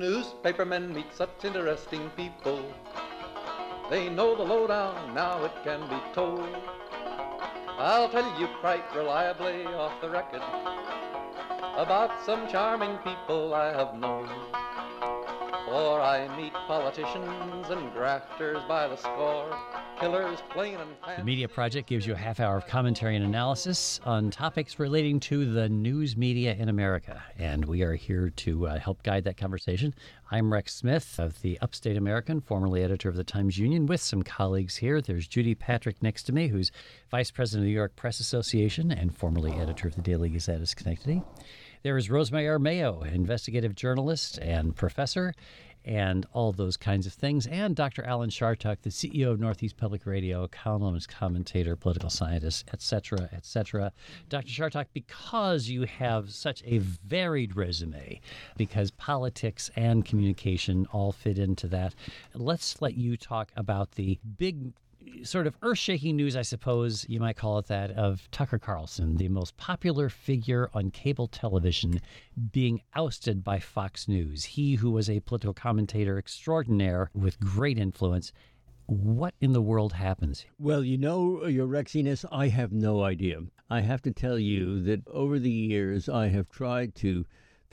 newspapermen meet such interesting people. They know the lowdown, now it can be told. I'll tell you quite reliably off the record about some charming people I have known. I meet politicians and grafters by the score, killers and. The Media Project gives you a half hour of commentary and analysis on topics relating to the news media in America. And we are here to uh, help guide that conversation. I'm Rex Smith of the Upstate American, formerly editor of the Times Union, with some colleagues here. There's Judy Patrick next to me, who's vice president of the New York Press Association and formerly editor of the Daily Gazette of Schenectady. There is Rosemary Armao, investigative journalist and professor, and all those kinds of things. And Dr. Alan Chartock, the CEO of Northeast Public Radio, columnist, commentator, political scientist, etc., etc. Dr. Chartock, because you have such a varied resume, because politics and communication all fit into that, let's let you talk about the big sort of earth shaking news, I suppose you might call it that, of Tucker Carlson, the most popular figure on cable television, being ousted by Fox News. He who was a political commentator extraordinaire with great influence. What in the world happens? Well, you know, Your Rexiness, I have no idea. I have to tell you that over the years, I have tried to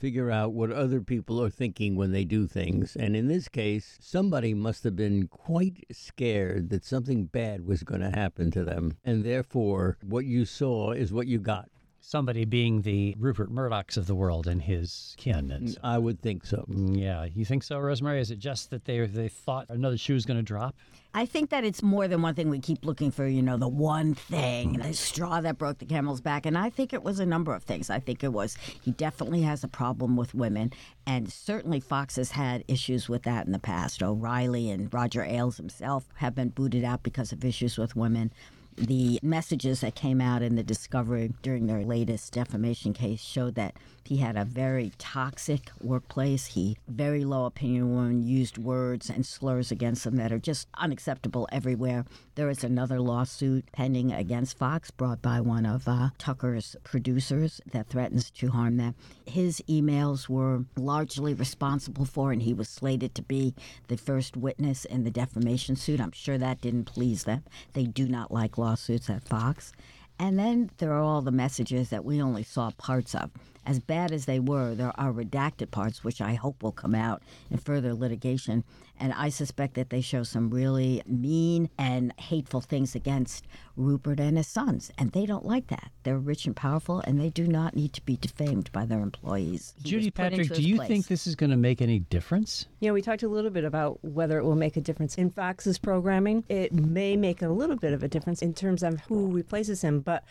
figure out what other people are thinking when they do things. And in this case, somebody must have been quite scared that something bad was going to happen to them. And therefore, what you saw is what you got. Somebody being the Rupert Murdochs of the world and his kin. Mm, and so, I would think so. Mm, yeah, you think so, Rosemary? Is it just that they they thought another shoe was going to drop? I think that it's more than one thing. We keep looking for, you know, the one thing, mm. the straw that broke the camel's back. And I think it was a number of things. I think it was he definitely has a problem with women. And certainly Fox has had issues with that in the past. O'Reilly and Roger Ailes himself have been booted out because of issues with women. The messages that came out in the discovery during their latest defamation case showed that he had a very toxic workplace. He very low opinion of women used words and slurs against them that are just unacceptable everywhere. There is another lawsuit pending against Fox brought by one of uh, Tucker's producers that threatens to harm them. His emails were largely responsible for, and he was slated to be the first witness in the defamation suit. I'm sure that didn't please them. They do not like lawsuits at Fox. And then there are all the messages that we only saw parts of. As bad as they were, there are redacted parts, which I hope will come out in further litigation. And I suspect that they show some really mean and hateful things against Rupert and his sons. And they don't like that. They're rich and powerful, and they do not need to be defamed by their employees. He Judy Patrick, do you place. think this is going to make any difference? You know, we talked a little bit about whether it will make a difference in Fox's programming. It may make a little bit of a difference in terms of who replaces him, but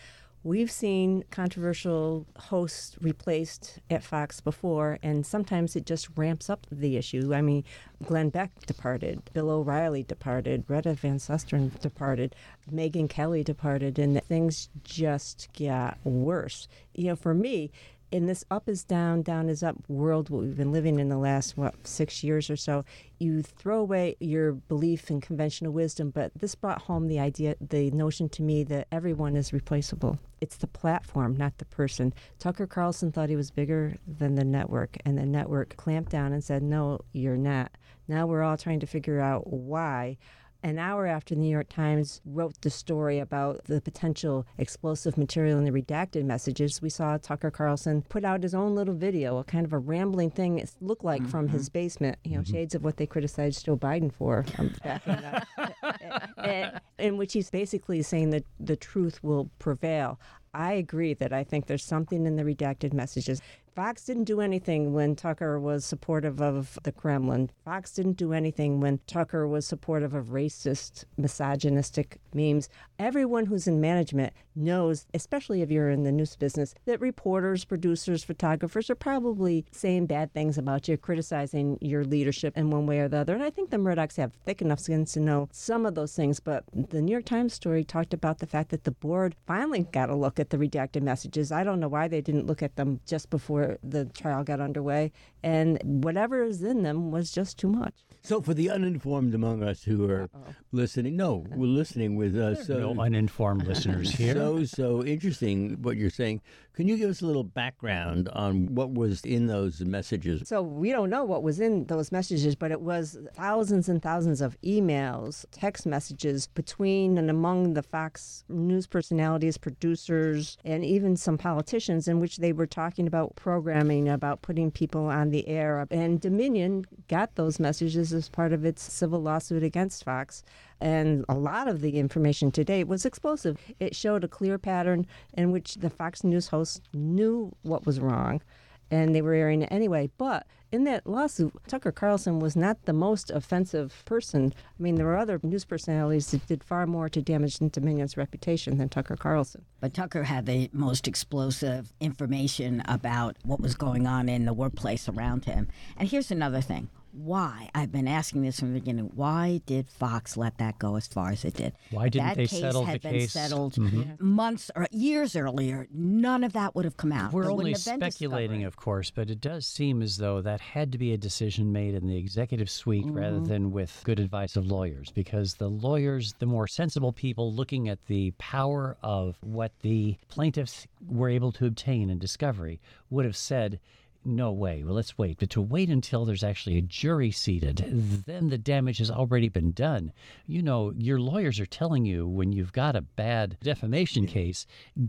we've seen controversial hosts replaced at Fox before, and sometimes it just ramps up the issue. I mean, Glenn Beck departed, Bill O'Reilly departed, Greta Van Susteren departed, Megyn Kelly departed, and things just got worse. You know, for me, in this up is down, down is up world, what we've been living in the last, what, six years or so, you throw away your belief in conventional wisdom, but this brought home the idea, the notion to me that everyone is replaceable. It's the platform, not the person. Tucker Carlson thought he was bigger than the network, and the network clamped down and said, no, you're not. Now we're all trying to figure out why an hour after the New York Times wrote the story about the potential explosive material in the redacted messages, we saw Tucker Carlson put out his own little video, a kind of a rambling thing it looked like from his mm-hmm. basement, you know, mm-hmm. shades of what they criticized Joe Biden for back in, in, in which he's basically saying that the truth will prevail. I agree that I think there's something in the redacted messages. Fox didn't do anything when Tucker was supportive of the Kremlin. Fox didn't do anything when Tucker was supportive of racist, misogynistic memes. Everyone who's in management knows, especially if you're in the news business, that reporters, producers, photographers are probably saying bad things about you, criticizing your leadership in one way or the other. And I think the Murdochs have thick enough skins to know some of those things. But the New York Times story talked about the fact that the board finally got a look at the redacted messages. I don't know why they didn't look at them just before the trial got underway. And whatever is in them was just too much. So, for the uninformed among us who are listening, no, we're listening with us. So, No uh, uninformed listeners here. So, so interesting what you're saying. Can you give us a little background on what was in those messages? So we don't know what was in those messages, but it was thousands and thousands of emails, text messages between and among the Fox news personalities, producers, and even some politicians in which they were talking about programming, about putting people on the air. And Dominion got those messages as part of its civil lawsuit against Fox. And a lot of the information today was explosive. It showed a clear pattern in which the Fox News hosts knew what was wrong and they were airing it anyway. But in that lawsuit, Tucker Carlson was not the most offensive person. I mean, there were other news personalities that did far more to damage Dominion's reputation than Tucker Carlson. But Tucker had the most explosive information about what was going on in the workplace around him. And here's another thing why I've been asking this from the beginning. Why did Fox let that go as far as it did? Why didn't that they case settle had the been case? settled Mhm. months or years earlier. None of that would have come out. We're There only wouldn't have been speculating, of course, but it does seem as though that had to be a decision made in the executive suite rather Mm-hmm. than with good advice of lawyers, because the lawyers, the more sensible people looking at the power of what the plaintiffs were able to obtain in discovery, would have said, no way. Well, let's wait. But to wait until there's actually a jury seated, then the damage has already been done. You know, your lawyers are telling you when you've got a bad defamation case,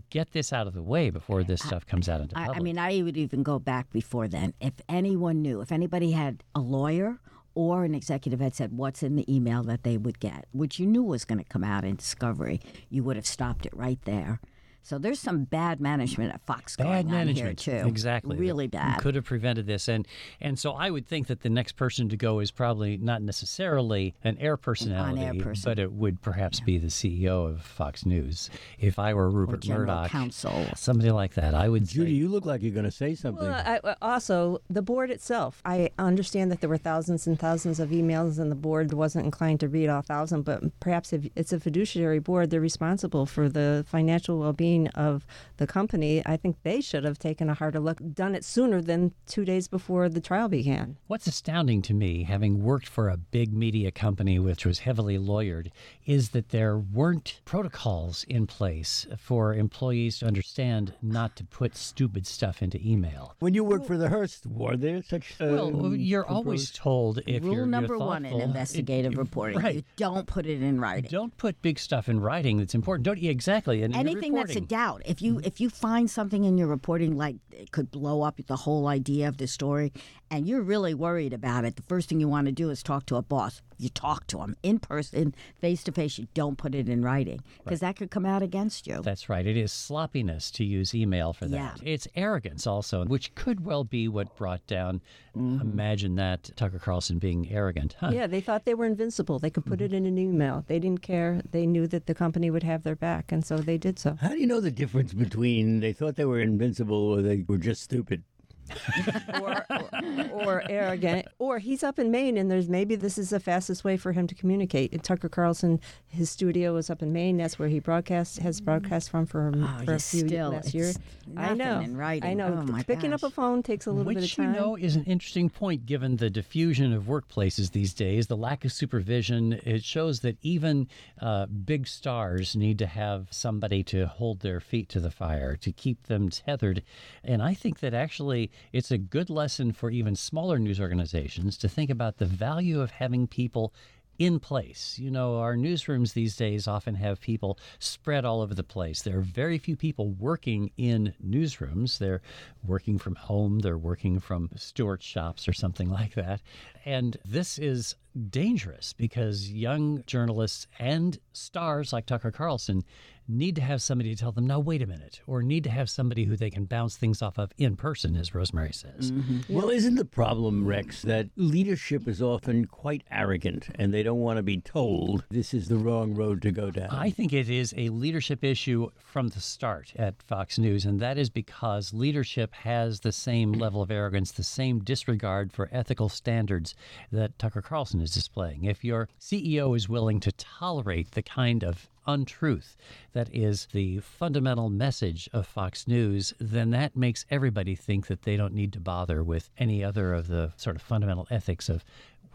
get this out of the way before this stuff comes out into I, public. I mean, I would even go back before then. If anyone knew, if anybody had a lawyer or an executive had said what's in the email that they would get, which you knew was going to come out in discovery, you would have stopped it right there. So there's some bad management at Fox bad going management on here too. exactly really that bad. could have prevented this and and so i would think that the next person to go is probably not necessarily an air personality person. but it would perhaps be the ceo of fox news if i were rupert general murdoch counsel. somebody like that i would Judy, say you look like you're going to say something. Well, I, I- also, the board itself. I understand that there were thousands and thousands of emails, and the board wasn't inclined to read all thousand. But perhaps if it's a fiduciary board, they're responsible for the financial well-being of the company. I think they should have taken a harder look, done it sooner than two days before the trial began. What's astounding to me, having worked for a big media company which was heavily lawyered, is that there weren't protocols in place for employees to understand not to put stupid stuff into email. when you worked for the Hearst, were there such? Uh, Well, you're always told if Rule you're, you're number one in investigative it- reporting: right? you don't put it in writing. Don't put big stuff in writing that's important. Don't yeah, exactly. And anything that's a reporting. Mm-hmm. doubt. If you mm-hmm. if you find something in your reporting like it could blow up the whole idea of the story and you're really worried about it the first thing you want to do is talk to a boss you talk to them in person face to face you don't put it in writing because that could come out against you That's right. It is sloppiness to use email for that. Yeah. It's arrogance also, which could well be what brought down. Mm-hmm. Imagine that Tucker Carlson being arrogant. Huh. Yeah, they thought they were invincible. They could put it in an email. They didn't care. They knew that the company would have their back, and so they did so. How do you know the difference between they thought they were invincible or they were just stupid? or, or, or arrogant, or he's up in Maine, and there's maybe this is the fastest way for him to communicate. And Tucker Carlson, his studio is up in Maine. That's where he broadcast has broadcast from for, Oh, for a few still- last year. I know. in writing. I know. Oh, my Picking up a phone takes a little bit of time. Which you know is an interesting point given the diffusion of workplaces these days, the lack of supervision. It shows that even uh, big stars need to have somebody to hold their feet to the fire, to keep them tethered. And I think that actually it's a good lesson for even smaller news organizations to think about the value of having people in place. You know, our newsrooms these days often have people spread all over the place. There are very few people working in newsrooms. They're working from home, they're working from steward shops or something like that. And this is dangerous because young journalists and stars like Tucker Carlson need to have somebody to tell them, no, wait a minute, or need to have somebody who they can bounce things off of in person, as Rosemary says. Mm-hmm. Well, isn't the problem, Rex, that leadership is often quite arrogant and they don't want to be told this is the wrong road to go down? I think it is a leadership issue from the start at Fox News, and that is because leadership has the same level of arrogance, the same disregard for ethical standards that Tucker Carlson is displaying. If your CEO is willing to tolerate the kind of untruth that is the fundamental message of Fox News, then that makes everybody think that they don't need to bother with any other of the sort of fundamental ethics of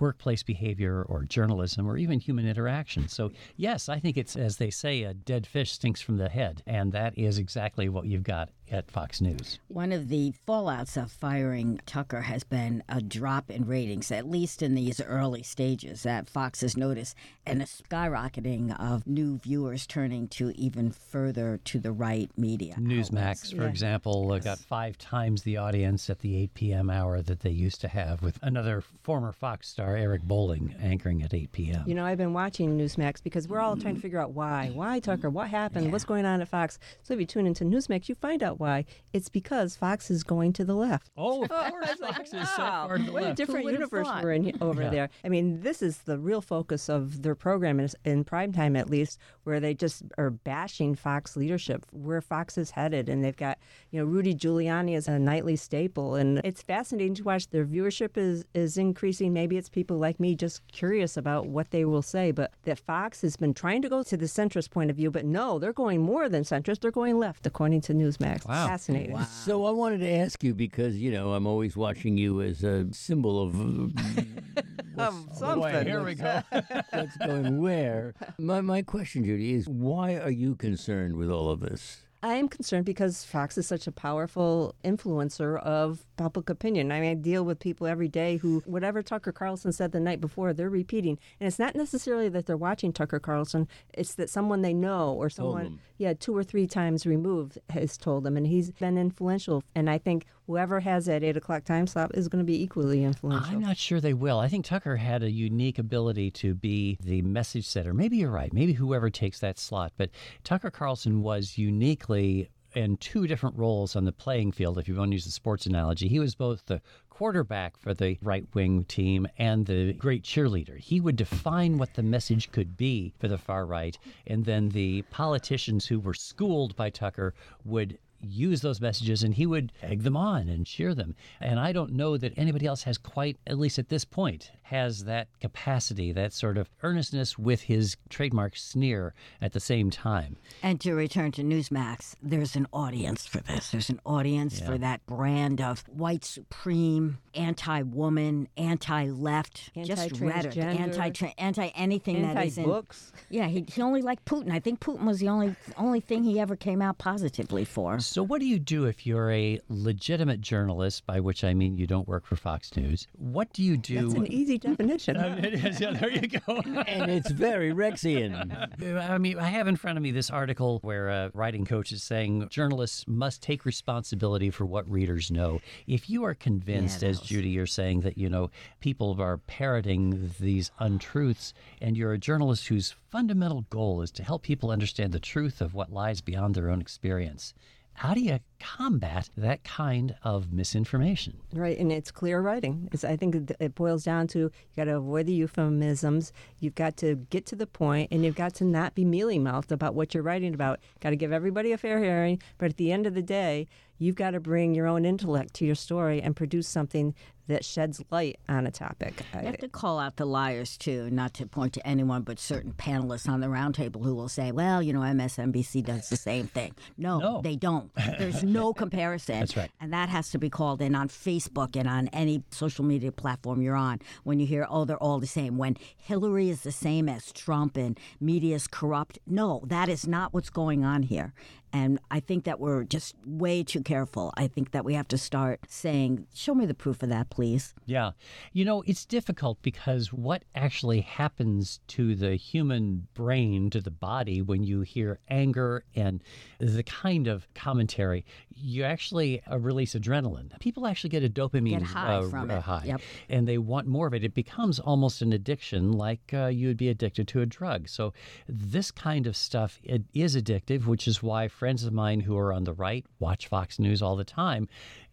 workplace behavior or journalism or even human interaction. So, yes, I think it's, as they say, a dead fish stinks from the head. And that is exactly what you've got at Fox News. One of the fallouts of firing Tucker has been a drop in ratings, at least in these early stages, that Fox has noticed, and a skyrocketing of new viewers turning to even further to the right media. Newsmax, for example, uh, got five times the audience at the 8 p.m. hour that they used to have, with another former Fox star, Eric Bolling, anchoring at 8 p.m. You know, I've been watching Newsmax because we're all trying to figure out why. Why, Tucker? What happened? What's going on at Fox? So if you tune into Newsmax, you find out why. It's because Fox is going to the left. oh, of oh, course, Fox is so Wow, far to the what a different universe thought? we're in over Yeah. there. I mean, this is the real focus of their program in, in prime time, at least, where they just are bashing Fox leadership, where Fox is headed, and they've got you know Rudy Giuliani as a nightly staple, and it's fascinating to watch. Their viewership is is increasing. Maybe it's people like me just curious about what they will say, but that Fox has been trying to go to the centrist point of view, but no, they're going more than centrist. They're going left, according to Newsmax. Wow. Fascinating. So I wanted to ask you because you know I'm always watching you as a symbol of what's, Boy, here we go. what's going where. My my question, Judy, is why are you concerned with all of this? I am concerned because Fox is such a powerful influencer of public opinion. I mean, I deal with people every day who, whatever Tucker Carlson said the night before, they're repeating. And it's not necessarily that they're watching Tucker Carlson, it's that someone they know or someone, yeah, two or three times removed has told them. And he's been influential. And I think whoever has that eight o'clock time slot is going to be equally influential. I'm not sure they will. I think Tucker had a unique ability to be the message setter. Maybe you're right. Maybe whoever takes that slot. But Tucker Carlson was uniquely in two different roles on the playing field, if you want to use the sports analogy. He was both the quarterback for the right wing team and the great cheerleader. He would define what the message could be for the far right, and then the politicians who were schooled by Tucker would use those messages and he would egg them on and cheer them. And I don't know that anybody else has quite, at least at this point, has that capacity, that sort of earnestness with his trademark sneer at the same time. And to return to Newsmax, there's an audience for this. There's an audience for that brand of white supreme, anti-woman, anti-left, just rhetoric, Anti-transgender. anti anti anything that is in. Anti-books. Yeah, he, he only liked Putin. I think Putin was the only only thing he ever came out positively for. So, what do you do if you're a legitimate journalist, by which I mean you don't work for Fox News? What do you do? That's an easy definition. It is, yeah, there you go. And it's very Rexian. I mean, I have in front of me this article where a writing coach is saying journalists must take responsibility for what readers know. If you are convinced, Yeah, as was- Judy, you're saying that you know people are parroting these untruths, and you're a journalist whose fundamental goal is to help people understand the truth of what lies beyond their own experience. How do you combat that kind of misinformation? Right, and it's clear writing. It's, I think it- boils down to you got to avoid the euphemisms. You've got to get to the point, and you've got to not be mealy mouthed about what you're writing about. Got to give everybody a fair hearing, but at the end of the day, you've got to bring your own intellect to your story and produce something that sheds light on a topic. You have to call out the liars too, not to point to anyone but certain panelists on the roundtable who will say, "Well, you know, MSNBC does the same thing." No, No. they don't. There's no comparison. That's right. And that has to be called in on Facebook and on any social media platform you're on. When you hear, "Oh, they're all the same," when Hillary is the same as Trump and media is corrupt. No, that is not what's going on here. And I think that we're just way too careful. I think that we have to start saying, "Show me the proof of that, please." Yeah. You know, it's difficult because what actually happens to the human brain, to the body, when you hear anger and the kind of commentary, you actually uh, release adrenaline. People actually get a dopamine Get high uh, from uh, it. high, Yep. and they want more of it. It becomes almost an addiction, like uh, you would be addicted to a drug. So, this kind of stuff it is addictive, which is why friends of mine who are on the right watch Fox News all the time,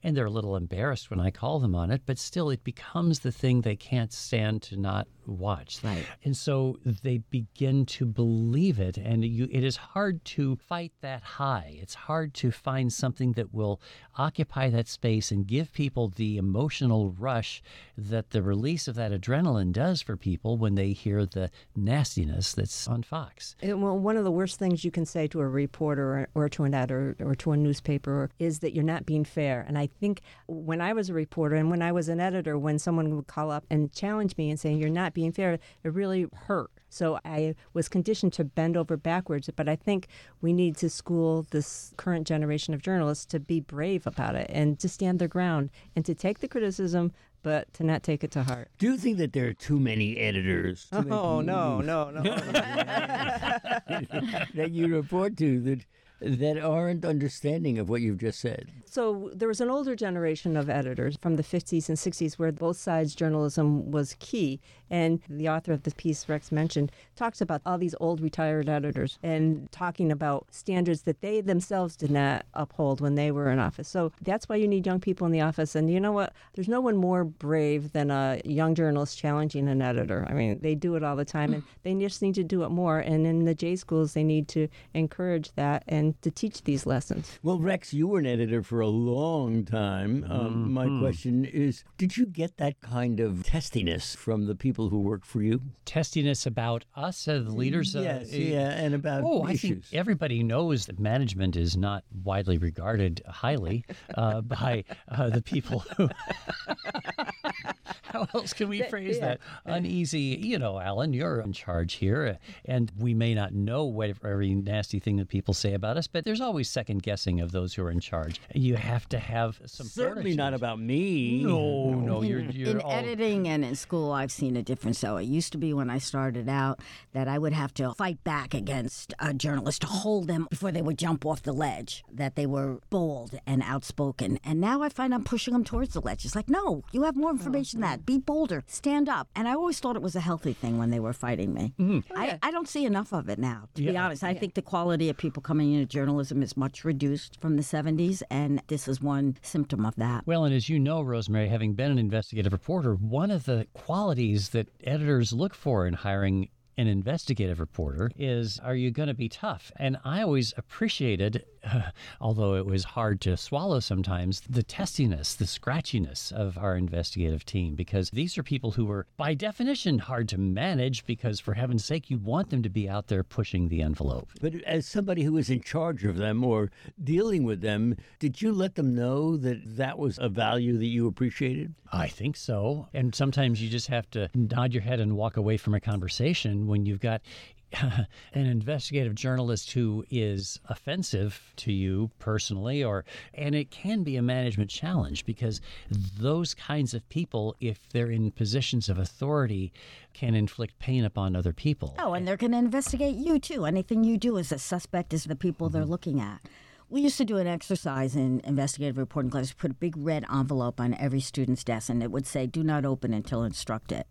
and they're a little embarrassed when I call them on it, but still, it becomes the thing they can't stand to not watch. Right. And so they begin to believe it, and you, it is hard to fight that high. It's hard to find something that will occupy that space and give people the emotional rush that the release of that adrenaline does for people when they hear the nastiness that's on Fox. It- well, one of the worst things you can say to a reporter or, or to an editor or to a newspaper is that you're not being fair. And I think when I was a reporter and when I was an editor, when someone would call up and challenge me and say, You're not being fair, it really hurt. So I was conditioned to bend over backwards. But I think we need to school this current generation of journalists to be brave about it and to stand their ground and to take the criticism, but to not take it to heart. Do you think that there are too many editors? too Oh many no, no, no. that you report to that that aren't understanding of what you've just said. So there was an older generation of editors from the 50s and 60s where both sides journalism was key. And the author of the piece Rex mentioned talks about all these old retired editors and talking about standards that they themselves did not uphold when they were in office. So that's why you need young people in the office. And you know what? There's no one more brave than a young journalist challenging an editor. I mean, they do it all the time and they just need to do it more. And in the J schools, they need to encourage that and to teach these lessons. Well, Rex, you were an editor for a long time. Um, my question is Did you get that kind of testiness from the people who work for you? Testiness about us as the leaders. uh, yes, eh, yeah, and about Oh, I think everybody knows that management is not widely regarded highly uh, by uh, the people who. How else can we phrase that? Uneasy, you know, Alan, you're in charge here, uh, and we may not know what every nasty thing that people say about us, but there's always second guessing of those who are in charge. You have to have some. Certainly not about me. No, no, you're in, you're in all. editing and in school, I've seen a difference. So it used to be when I started out that I would have to fight back against a journalist to hold them before they would jump off the ledge, that they were bold and outspoken. And now I find I'm pushing them towards the ledge. It's like, no, you have more information than that. Be bolder, stand up. And I always thought it was a healthy thing when they were fighting me. Mm-hmm. I, I don't see enough of it now, to be honest. I think the quality of people coming into journalism is much reduced from the 70s, and this is one symptom of that. Well, and as you know, Rosemary, having been an investigative reporter, one of the qualities that editors look for in hiring an investigative reporter is are you going to be tough? And I always appreciated, although it was hard to swallow sometimes, the testiness, the scratchiness of our investigative team because these are people who are, by definition, hard to manage because, for heaven's sake, you want them to be out there pushing the envelope. But as somebody who was in charge of them or dealing with them, did you let them know that that was a value that you appreciated? I think so. And sometimes you just have to nod your head and walk away from a conversation when you've got an investigative journalist who is offensive to you personally or and it can be a management challenge because those kinds of people if they're in positions of authority can inflict pain upon other people. Oh, and they're going to investigate you too. Anything you do is a suspect is the people they're mm-hmm. looking at. We used to do an exercise in investigative reporting class. We Put a big red envelope on every student's desk, and it would say, "Do not open until instructed."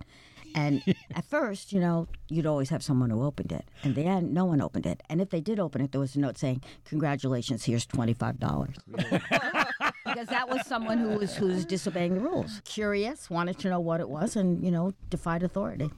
And at first, you know, you'd always have someone who opened it. And then no one opened it. And if they did open it, there was a note saying, "Congratulations, here's twenty-five dollars." because that was someone who was who was disobeying the rules. Curious, wanted to know what it was, and you know, defied authority.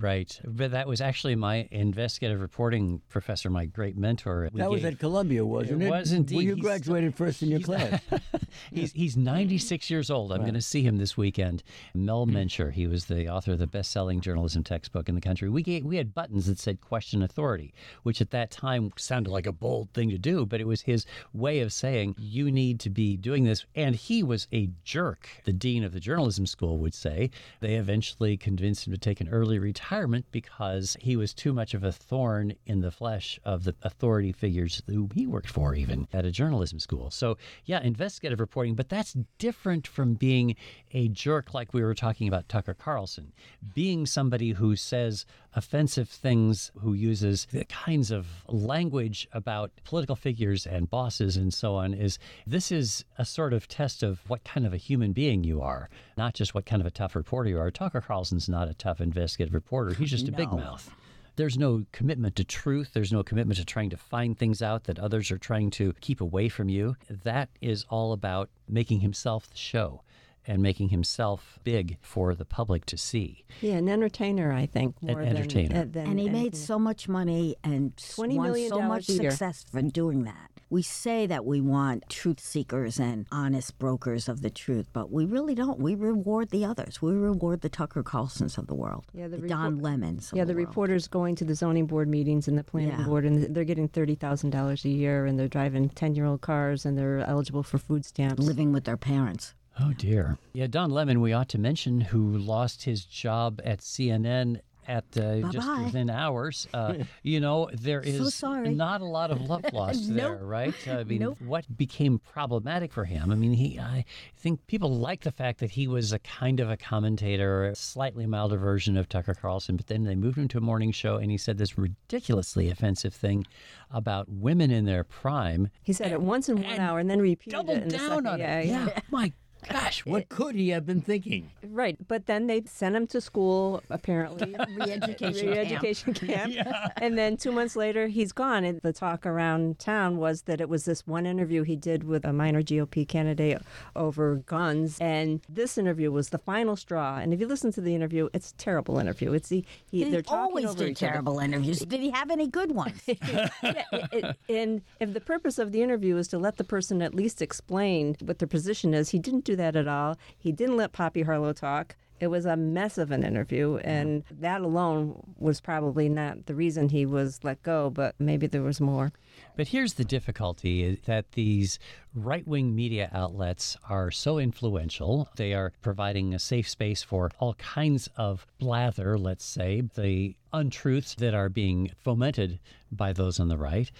Right. But that was actually my investigative reporting professor, my great mentor. We That was gave- at Columbia, wasn't it? was indeed. Well, you He's- graduated first in your class. he's he's 96 years old. I'm going to see him this weekend. Mel Mencher. He was the author of the best-selling journalism textbook in the country. We gave, we had buttons that said "Question Authority," which at that time sounded like a bold thing to do, but it was his way of saying you need to be doing this. And he was a jerk. The dean of the journalism school would say they eventually convinced him to take an early retirement because he was too much of a thorn in the flesh of the authority figures who he worked for, even at a journalism school. So, yeah, investigative reporting, but that's different from being a jerk like we were talking about Tucker Carlson. Being somebody who says offensive things, who uses the kinds of language about political figures and bosses and so on, is this is a sort of test of what kind of a human being you are, not just what kind of a tough reporter you are. Tucker Carlson's not a tough investigative reporter, he's just a big mouth. There's no commitment to truth. There's no commitment to trying to find things out that others are trying to keep away from you. That is all about making himself the show and making himself big for the public to see. Yeah, an entertainer, I think. More than- entertainer. uh, than and he made so much money and $20 won so much success for doing that. We say that we want truth seekers and honest brokers of the truth, but we really don't. We reward the others. We reward the Tucker Carlsons of the world, Yeah, the the, Don report- Lemons. Of Yeah, the, the world. reporters going to the zoning board meetings and the planning Yeah. board, and they're getting thirty thousand dollars a year, and they're driving ten-year-old cars, and they're eligible for food stamps. living with their parents. Oh, dear. Yeah, Don Lemon, we ought to mention, who lost his job at CNN at uh, just within hours. Uh, you know, there is sorry. not a lot of love lost there, right? I mean, Nope. what became problematic for him? I mean, he, I think people like the fact that he was a kind of a commentator, a slightly milder version of Tucker Carlson, but then they moved him to a morning show and he said this ridiculously offensive thing about women in their prime. He said it once in one hour and then repeated Doubled it the down on yeah, it. yeah. My gosh, What could he have been thinking? Right, but then they sent him to school apparently. Re-education camp. Re-education camp. And then two months later, he's gone. And the talk around town was that it was this one interview he did with a minor GOP candidate over guns, and this interview was the final straw. And if you listen to the interview, it's a terrible interview. It's he, he He they're talking always over did each other. terrible interviews. Did he have any good ones? yeah, it, it, and if the purpose of the interview is to let the person at least explain what their position is, he didn't do that at all. He didn't let Poppy Harlow talk. It was a mess of an interview, and that alone was probably not the reason he was let go, but maybe there was more. But here's the difficulty that these right wing media outlets are so influential. They are providing a safe space for all kinds of blather, let's say, the untruths that are being fomented by those on the right.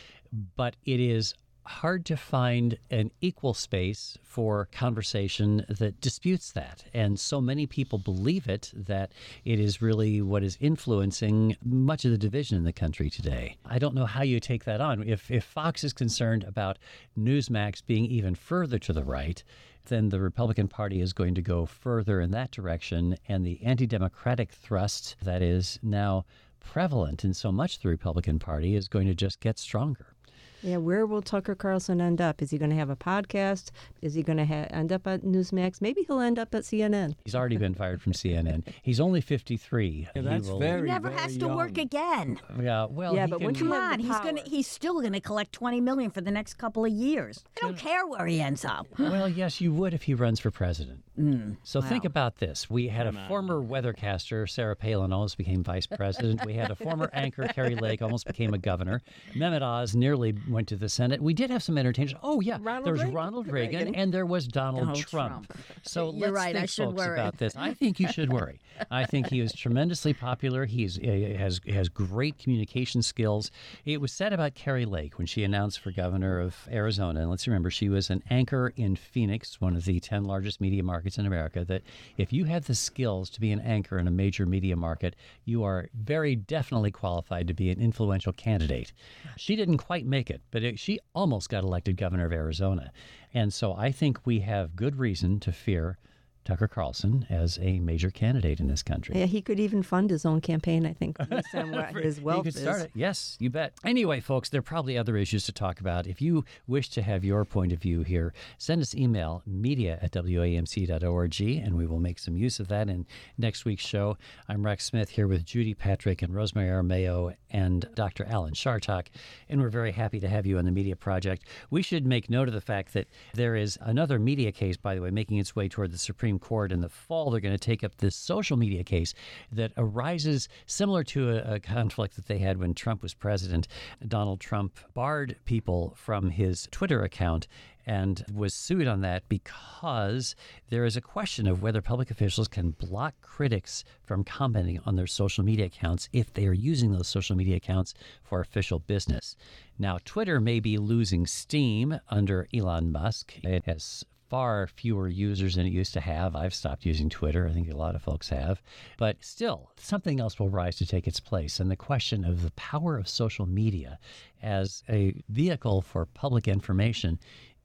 But it is hard to find an equal space for conversation that disputes that. And so many people believe it that it is really what is influencing much of the division in the country today. I don't know how you take that on. If, if Fox is concerned about Newsmax being even further to the right, then the Republican Party is going to go further in that direction. And the anti democratic thrust that is now prevalent in so much the Republican Party is going to just get stronger. Yeah, where will Tucker Carlson end up? Is he going to have a podcast? Is he going to ha- end up at Newsmax? Maybe he'll end up at CNN. He's already been fired from CNN. He's only 53. Yeah, He that's will- very, he never very has to work again. Yeah, well, Yeah, but can- Come on, the he's gonna power- he's still gonna collect twenty million for the next couple of years. I don't care where he ends up. Well, yes, you would if he runs for president. Mm, so think about this. We had a former weathercaster, Sarah Palin, almost became vice president. we had a former anchor, Kari Lake, almost became a governor. Mehmet Oz nearly went to the Senate. We did have some entertainers. Oh, yeah, Ronald there was Reagan. Ronald Reagan, Reagan. and there was Donald, Donald Trump. Trump. So You're let's right, I think, should folks, worry. about this. I think you should worry. I think he is tremendously popular. He's he has has great communication skills. It was said about Kari Lake when she announced for governor of Arizona, and let's remember she was an anchor in Phoenix, one of the ten largest media markets in America. That if you have the skills to be an anchor in a major media market, you are very definitely qualified to be an influential candidate. She didn't quite make it, but it, she almost got elected governor of Arizona, and so I think we have good reason to fear. Tucker Carlson as a major candidate in this country. Yeah, he could even fund his own campaign, I think, based on what his wealth could is. start it. Yes, you bet. Anyway, folks, there are probably other issues to talk about. If you wish to have your point of view here, send us email media at wamc.org and we will make some use of that in next week's show. I'm Rex Smith here with Judy Patrick and Rosemary Armao and Dr. Alan Chartock, and we're very happy to have you on the Media Project. We should make note of the fact that there is another media case, by the way, making its way toward the Supreme Court. In the fall, they're going to take up this social media case that arises similar to a, a conflict that they had when Trump was president. Donald Trump barred people from his Twitter account and was sued on that because there is a question of whether public officials can block critics from commenting on their social media accounts if they are using those social media accounts for official business. Now, Twitter may be losing steam under Elon Musk. It has far fewer users than it used to have. I've stopped using Twitter. I think a lot of folks have. But still, something else will rise to take its place. And the question of the power of social media as a vehicle for public information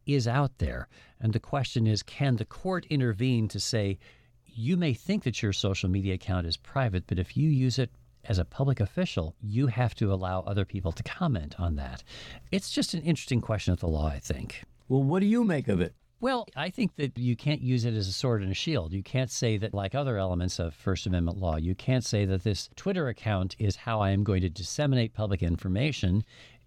is out there. And the question is can the court intervene to say, you may think that your social media account is private, but if you use it as a public official, you have to allow other people to comment on that. It's just an interesting question of the law, I think. Well, what do you make of it? Well, I think that you can't use it as a sword and a shield. You can't say that, like other elements of First Amendment law, you can't say that this Twitter account is how I am going to disseminate public information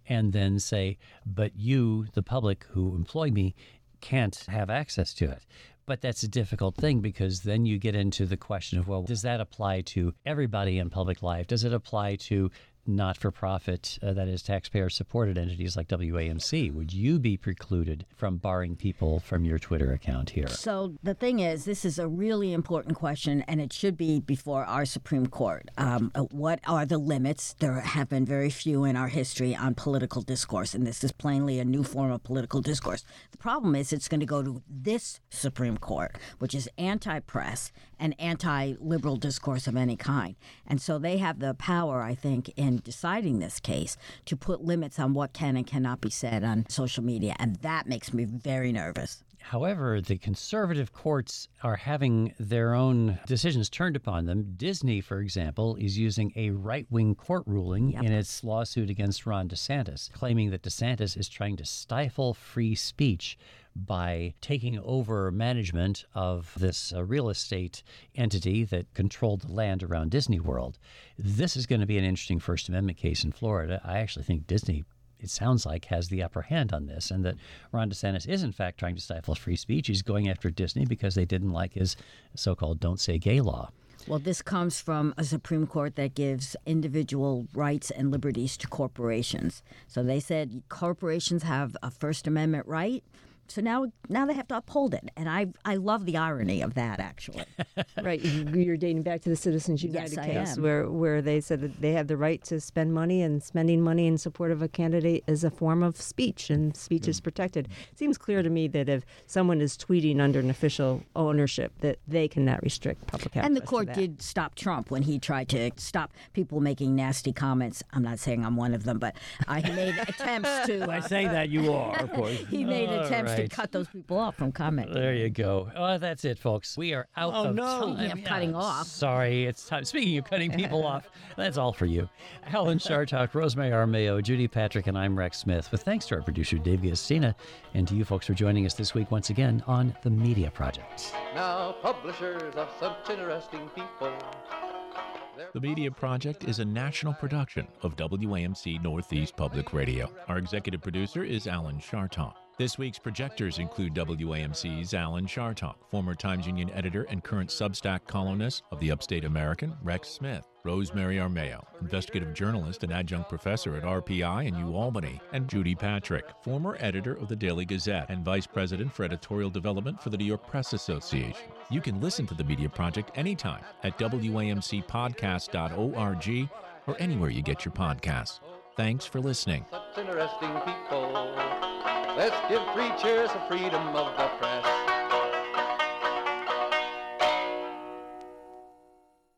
and then say, but you, the public who employ me, can't have access to it. But that's a difficult thing because then you get into the question of, well, does that apply to everybody in public life? Does it apply to not for profit, uh, that is, taxpayer supported entities like WAMC? Would you be precluded from barring people from your Twitter account here? So the thing is, this is a really important question, and it should be before our Supreme Court. Um, uh, what are the limits? There have been very few in our history on political discourse, and this is plainly a new form of political discourse. The problem is, it's going to go to this Supreme Court, which is anti press and anti liberal discourse of any kind. And so they have the power, I think, in deciding this case to put limits on what can and cannot be said on social media. And that makes me very nervous. However, the conservative courts are having their own decisions turned upon them. Disney, for example, is using a right wing court ruling Yep. in its lawsuit against Ron DeSantis, claiming that DeSantis is trying to stifle free speech by taking over management of this uh, real estate entity that controlled the land around Disney World. This is going to be an interesting First Amendment case in Florida. I actually think Disney it sounds like, has the upper hand on this, and that Ron DeSantis is, in fact, trying to stifle free speech. He's going after Disney because they didn't like his so called don't say gay law. Well, this comes from a Supreme Court that gives individual rights and liberties to corporations. So they said corporations have a First Amendment right. So now, now they have to uphold it, and I, I love the irony of that. Actually, right. you- You're dating back to the Citizens United I case, am. where where they said that they have the right to spend money, and spending money in support of a candidate is a form of speech, and speech is protected. It seems clear to me that if someone is tweeting under an official ownership, that they cannot restrict public access. and the to court that. did stop Trump when he tried to stop people making nasty comments. I'm not saying I'm one of them, but I made attempts to. I uh, say that you are, of course. he made All attempts right. to cut those people off from commenting. There you go. Oh, that's it, folks. We are out Oh, of no. time. Speaking of cutting off. Sorry, it's time. Speaking of cutting people off, that's all for you. Alan Chartock, Rosemary Armao, Judy Patrick, and I'm Rex Smith. With thanks to our producer, Dave Giustina, and to you folks for joining us this week once again on The Media Project. Now, publishers of such interesting people. The Media Project is a national production of WAMC Northeast Public Radio. Our executive producer is Alan Chartock. This week's projectors include WAMC's Alan Chartock, former Times Union editor and current Substack columnist of the Upstate American, Rex Smith, Rosemary Armao, investigative journalist and adjunct professor at RPI in UAlbany, and Judy Patrick, former editor of the Daily Gazette and vice president for editorial development for the New York Press Association. You can listen to the Media Project anytime at WAMCpodcast.org or anywhere you get your podcasts. Thanks for listening. Let's give three cheers for freedom of the press.